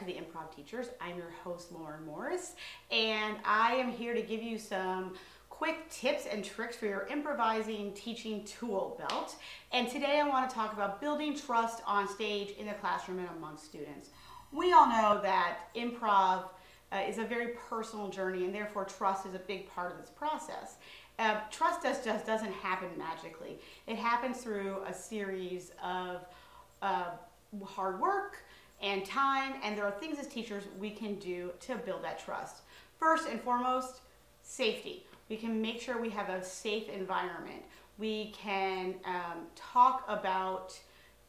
I am your host, Lauren Morris, and I am here to give you some quick tips and tricks for your improvising teaching tool belt. And today I want to talk about building trust on stage in the classroom and among students. We all know that improv uh, is a very personal journey and therefore trust is a big part of this process. Uh, trust just, just doesn't happen magically. It happens through a series of uh, hard work and time, and there are things as teachers we can do to build that trust. First and foremost, safety. We can make sure we have a safe environment. We can um, talk about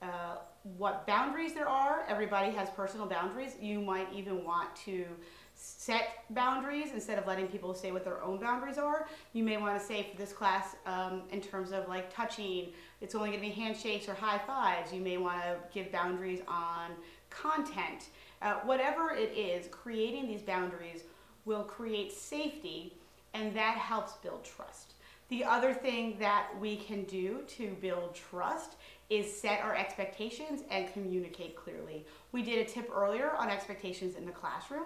uh, what boundaries there are. Everybody has personal boundaries. You might even want to set boundaries instead of letting people say what their own boundaries are. You may want to say for this class, um, in terms of like touching, it's only going to be handshakes or high fives. You may want to give boundaries on content. Uh, whatever it is, creating these boundaries will create safety and that helps build trust. The other thing that we can do to build trust is set our expectations and communicate clearly. We did a tip earlier on expectations in the classroom.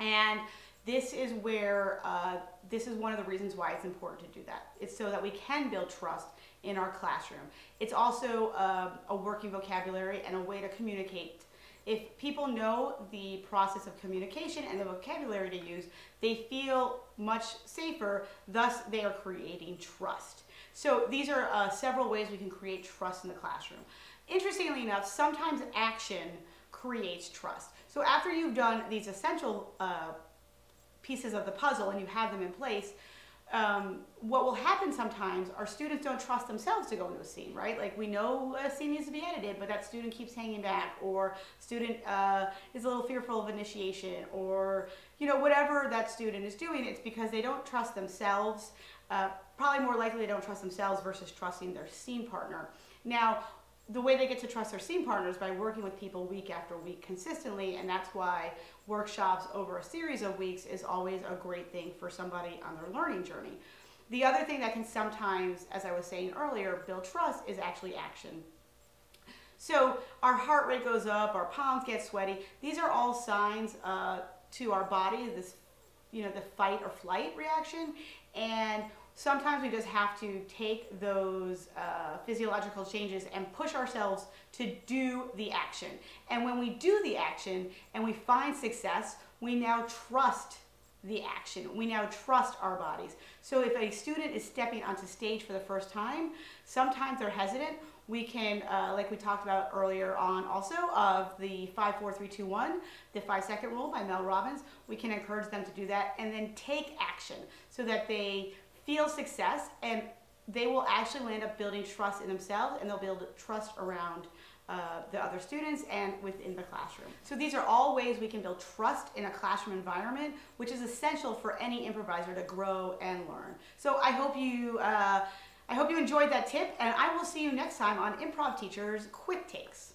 And this is where, uh, this is one of the reasons why it's important to do that. It's so that we can build trust in our classroom. It's also uh, a working vocabulary and a way to communicate. If people know the process of communication and the vocabulary to use, they feel much safer, thus they are creating trust. So these are uh, several ways we can create trust in the classroom. Interestingly enough, sometimes action creates trust. So after you've done these essential uh, pieces of the puzzle and you have them in place, um, what will happen sometimes are students don't trust themselves to go into a scene, right? Like we know a scene needs to be edited, but that student keeps hanging back, or student uh, is a little fearful of initiation, or you know whatever that student is doing, it's because they don't trust themselves. Uh, probably more likely they don't trust themselves versus trusting their scene partner. Now, the way they get to trust their scene partners by working with people week after week consistently and that's why workshops over a series of weeks is always a great thing for somebody on their learning journey. The other thing that can sometimes as i was saying earlier build trust is actually action. So our heart rate goes up our palms get sweaty. These are all signs uh, to our body this you know the fight or flight reaction and sometimes we just have to take those uh, physiological changes and push ourselves to do the action. And when we do the action and we find success, we now trust the action. We now trust our bodies. So if a student is stepping onto stage for the first time, sometimes they're hesitant. We can, uh, like we talked about earlier on also, of the 5, 4, 3, 2, 1, the 5 second rule by Mel Robbins, we can encourage them to do that and then take action so that they feel success and they will actually end up building trust in themselves and they'll build trust around uh, the other students and within the classroom. So these are all ways we can build trust in a classroom environment, which is essential for any improviser to grow and learn. So I hope you, uh, I hope you enjoyed that tip, and I will see you next time on Improv Teachers Quick Takes.